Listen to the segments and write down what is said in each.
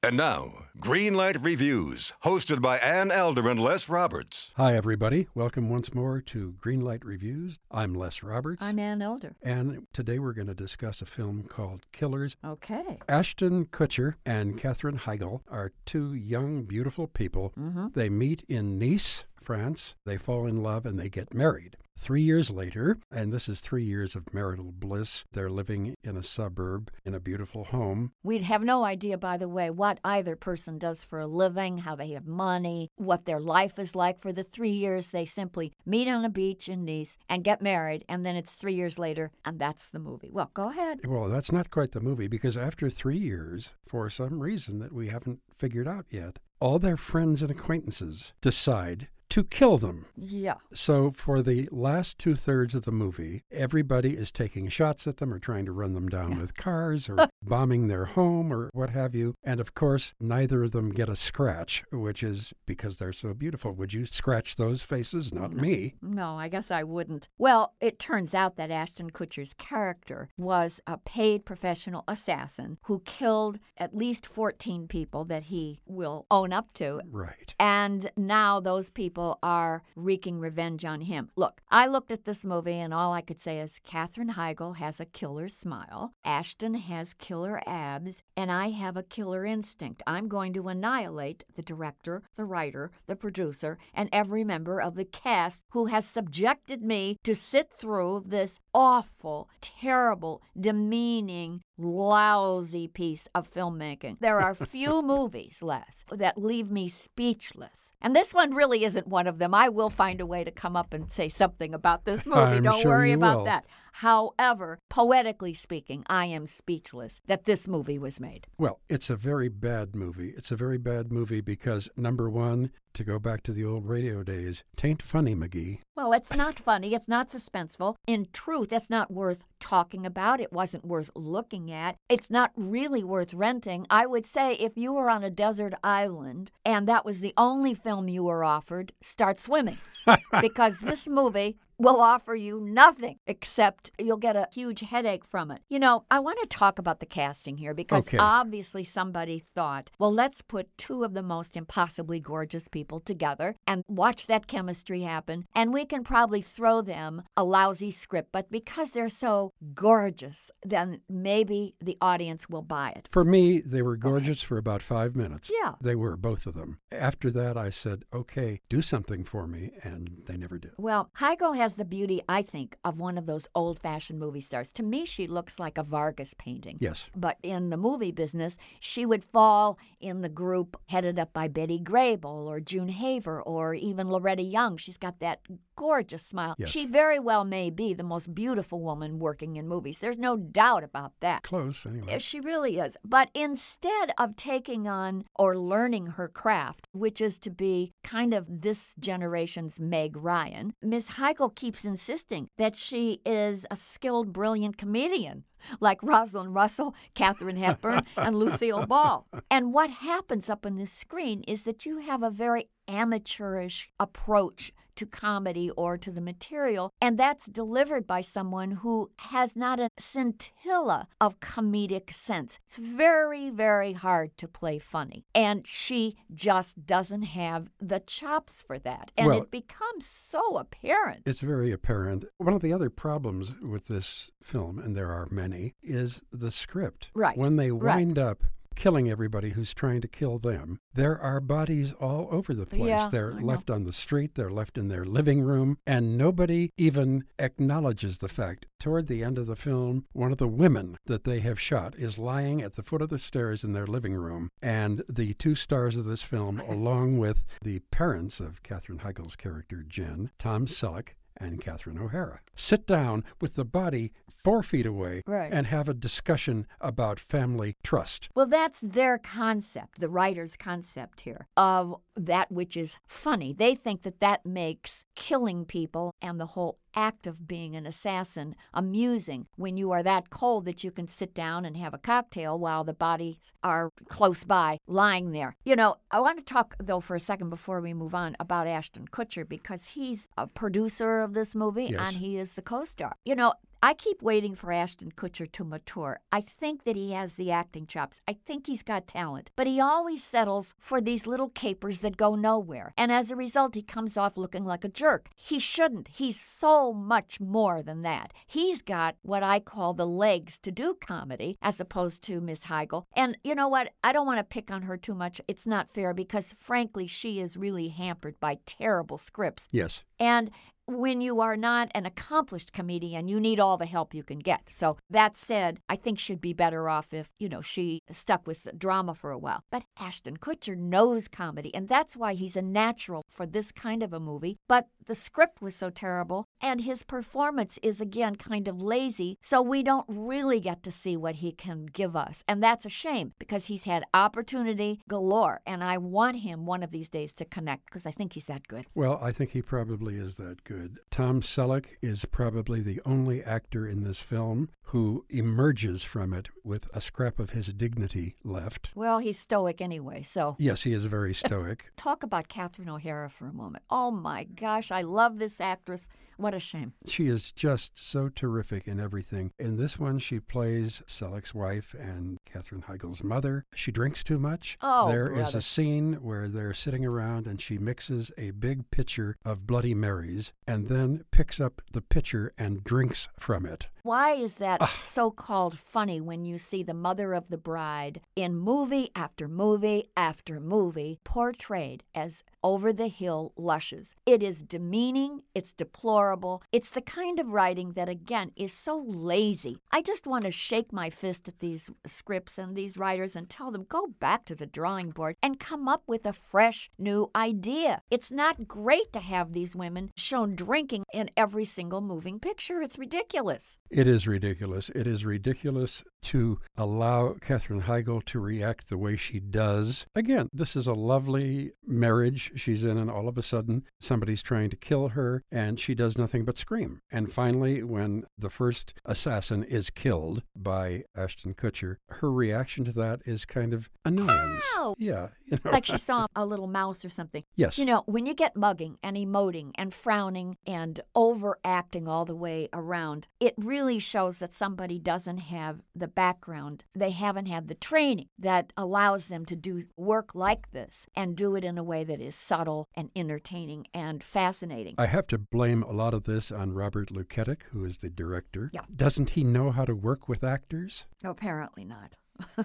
And now, Greenlight Reviews, hosted by Ann Elder and Les Roberts. Hi, everybody. Welcome once more to Greenlight Reviews. I'm Les Roberts. I'm Ann Elder. And today we're going to discuss a film called Killers. Okay. Ashton Kutcher and Katherine Heigl are two young, beautiful people. Mm-hmm. They meet in Nice, France. They fall in love and they get married. Three years later, and this is three years of marital bliss, they're living in a suburb in a beautiful home. We'd have no idea, by the way, what either person does for a living, how they have money, what their life is like for the three years. They simply meet on a beach in Nice and get married, and then it's three years later, and that's the movie. Well, go ahead. Well, that's not quite the movie because after three years, for some reason that we haven't figured out yet, all their friends and acquaintances decide to kill them. Yeah. So, for the last two thirds of the movie, everybody is taking shots at them or trying to run them down with cars or bombing their home or what have you. And of course, neither of them get a scratch, which is because they're so beautiful. Would you scratch those faces? Not me. No, I guess I wouldn't. Well, it turns out that Ashton Kutcher's character was a paid professional assassin who killed at least 14 people that he will own up to. Right. And now those people are wreaking revenge on him. Look, I looked at this movie and all I could say is Katherine Heigl has a killer smile, Ashton has killer abs, and I have a killer instinct. I'm going to annihilate the director, the writer, the producer, and every member of the cast who has subjected me to sit through this awful, terrible, demeaning, lousy piece of filmmaking. There are few movies, Les, that leave me speechless. And this one really isn't one of them. I will find a way to come up and say something about this movie. I'm Don't sure worry about will. that. However, poetically speaking, I am speechless that this movie was made. Well, it's a very bad movie. It's a very bad movie because, number one, to go back to the old radio days, tain't funny, McGee. Well, it's not funny. It's not suspenseful. In truth, it's not worth talking about. It wasn't worth looking at. It's not really worth renting. I would say if you were on a desert island and that was the only film you were offered, start swimming. because this movie will offer you nothing except you'll get a huge headache from it. You know, I want to talk about the casting here because Okay. obviously somebody thought, well, let's put two of the most impossibly gorgeous people together and watch that chemistry happen. And we can probably throw them a lousy script, but because they're so gorgeous, then maybe the audience will buy it. For me, they were gorgeous for about five minutes. Yeah. They were, both of them. After that, I said, okay, do something for me, and they never did. Well, Heigl has the beauty, I think, of one of those old fashioned movie stars. To me, she looks like a Vargas painting. Yes. But in the movie business, she would fall in the group headed up by Betty Grable or June Haver or even Loretta Young. She's got that gorgeous smile. Yes. She very well may be the most beautiful woman working in movies. There's no doubt about that. Close, anyway. She really is. But instead of taking on or learning her craft, which is to be kind of this generation's Meg Ryan, Miss Heigl keeps insisting that she is a skilled, brilliant comedian. Like Rosalind Russell, Katharine Hepburn, and Lucille Ball. And what happens up on the screen is that you have a very amateurish approach to comedy or to the material, and that's delivered by someone who has not a scintilla of comedic sense. It's very, very hard to play funny, and she just doesn't have the chops for that. And Well- it becomes so apparent. It's very apparent. One of the other problems with this film, and there are many, is the script. Right, When they right. wind up killing everybody who's trying to kill them, there are bodies all over the place. Yeah, they're I know. left on the street, they're left in their living room, and nobody even acknowledges the fact. Toward the end of the film, one of the women that they have shot is lying at the foot of the stairs in their living room, and the two stars of this film, along with the parents of Katherine Heigl's character, Jen, Tom Selleck, and Catherine O'Hara. Sit down with the body four feet away Right. and have a discussion about family trust. Well, that's their concept, the writer's concept here, of that which is funny. They think that that makes killing people and the whole act of being an assassin amusing when you are that cold that you can sit down and have a cocktail while the bodies are close by lying there. You know, I want to talk, though, for a second before we move on about Ashton Kutcher because he's a producer of this movie Yes. and he is the co star. You know, I keep waiting for Ashton Kutcher to mature. I think that he has the acting chops. I think he's got talent. But he always settles for these little capers that go nowhere. And as a result, he comes off looking like a jerk. He shouldn't. He's so much more than that. He's got what I call the legs to do comedy as opposed to Miss Heigl. And you know what? I don't want to pick on her too much. It's not fair because, frankly, she is really hampered by terrible scripts. Yes. And when you are not an accomplished comedian, you need all the help you can get. So that said, I think she'd be better off if, you know, she stuck with drama for a while. But Ashton Kutcher knows comedy, and that's why he's a natural for this kind of a movie. But the script was so terrible, and his performance is again kind of lazy, so we don't really get to see what he can give us. And that's a shame because he's had opportunity galore, and I want him one of these days to connect because I think he's that good. Well, I think he probably is that good good. Tom Selleck is probably the only actor in this film who emerges from it with a scrap of his dignity left. Well, he's stoic anyway, so. Yes, he is very stoic. Talk about Catherine O'Hara for a moment. Oh my gosh, I love this actress. What a shame. She is just so terrific in everything. In this one, she plays Selleck's wife and Katherine Heigl's mother. She drinks too much. Oh, There is brother. a scene where they're sitting around and she mixes a big pitcher of Bloody Marys and then picks up the pitcher and drinks from it. Why is that so called funny when you see the mother of the bride in movie after movie after movie portrayed as over the hill luscious? It is demeaning, it's deplorable, it's the kind of writing that, again, is so lazy. I just want to shake my fist at these scripts and these writers and tell them go back to the drawing board and come up with a fresh new idea. It's not great to have these women shown drinking in every single moving picture. It's ridiculous. It is ridiculous. It is ridiculous to allow Katherine Heigl to react the way she does. Again, this is a lovely marriage she's in, and all of a sudden somebody's trying to kill her, and she does nothing but scream. And finally, when the first assassin is killed by Ashton Kutcher, her reaction to that is kind of annoyance. Ow! Yeah, you know. like she saw a little mouse or something. Yes. You know, when you get mugging and emoting and frowning and overacting all the way around, it really shows that somebody doesn't have the background. They haven't had the training that allows them to do work like this and do it in a way that is subtle and entertaining and fascinating. I have to blame a lot of this on Robert Luketic, who is the director. Yeah. Doesn't he know how to work with actors? Apparently not.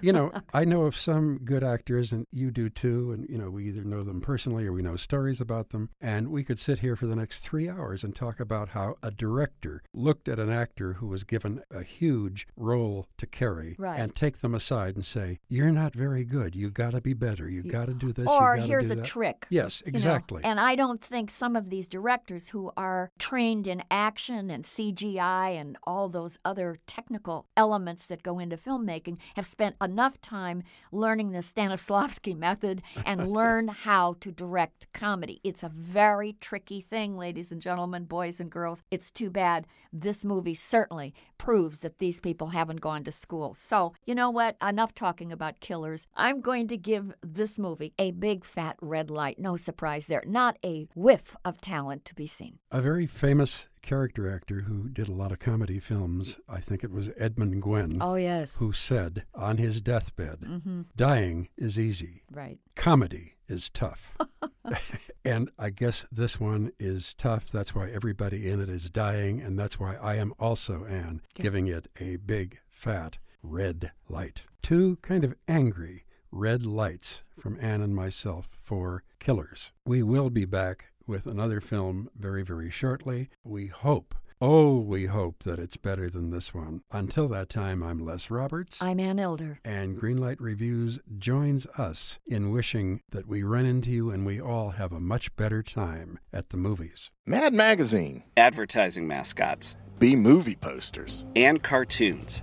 You know, I know of some good actors, and you do too. And, you know, we either know them personally or we know stories about them. And we could sit here for the next three hours and talk about how a director looked at an actor who was given a huge role to carry Right. and take them aside and say, You're not very good. You've got to be better. You've got to do this. or here's a that." trick. Yes, you know? exactly. And I don't think some of these directors who are trained in action and CGI and all those other technical elements that go into filmmaking have spent enough time learning the Stanislavski method and learn how to direct comedy. It's a very tricky thing, ladies and gentlemen, boys and girls. It's too bad. This movie certainly proves that these people haven't gone to school. So, you know what? Enough talking about killers. I'm going to give this movie a big fat red light. No surprise there. Not a whiff of talent to be seen. a very famous character actor who did a lot of comedy films, I think it was Edmund Gwenn, Oh, yes. who said on his deathbed, Mm-hmm. Dying is easy. Right. comedy is tough. and I guess this one is tough. That's why everybody in it is dying. And that's why I am also, Ann, Yeah. giving it a big, fat red light. Two kind of angry red lights from Ann and myself for Killers. We will be back with another film very, very shortly. We hope. Oh, we hope that it's better than this one. Until that time, I'm Les Roberts. I'm Ann Elder. And Greenlight Reviews joins us in wishing that we run into you and we all have a much better time at the movies. Mad Magazine, advertising mascots, B movie posters. and cartoons.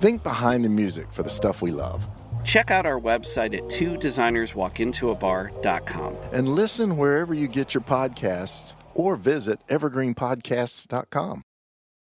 Think behind the music for the stuff we love. Check out our website at two designers walk into a designerswalkintoabar.com. And listen wherever you get your podcasts or visit evergreenpodcasts.com.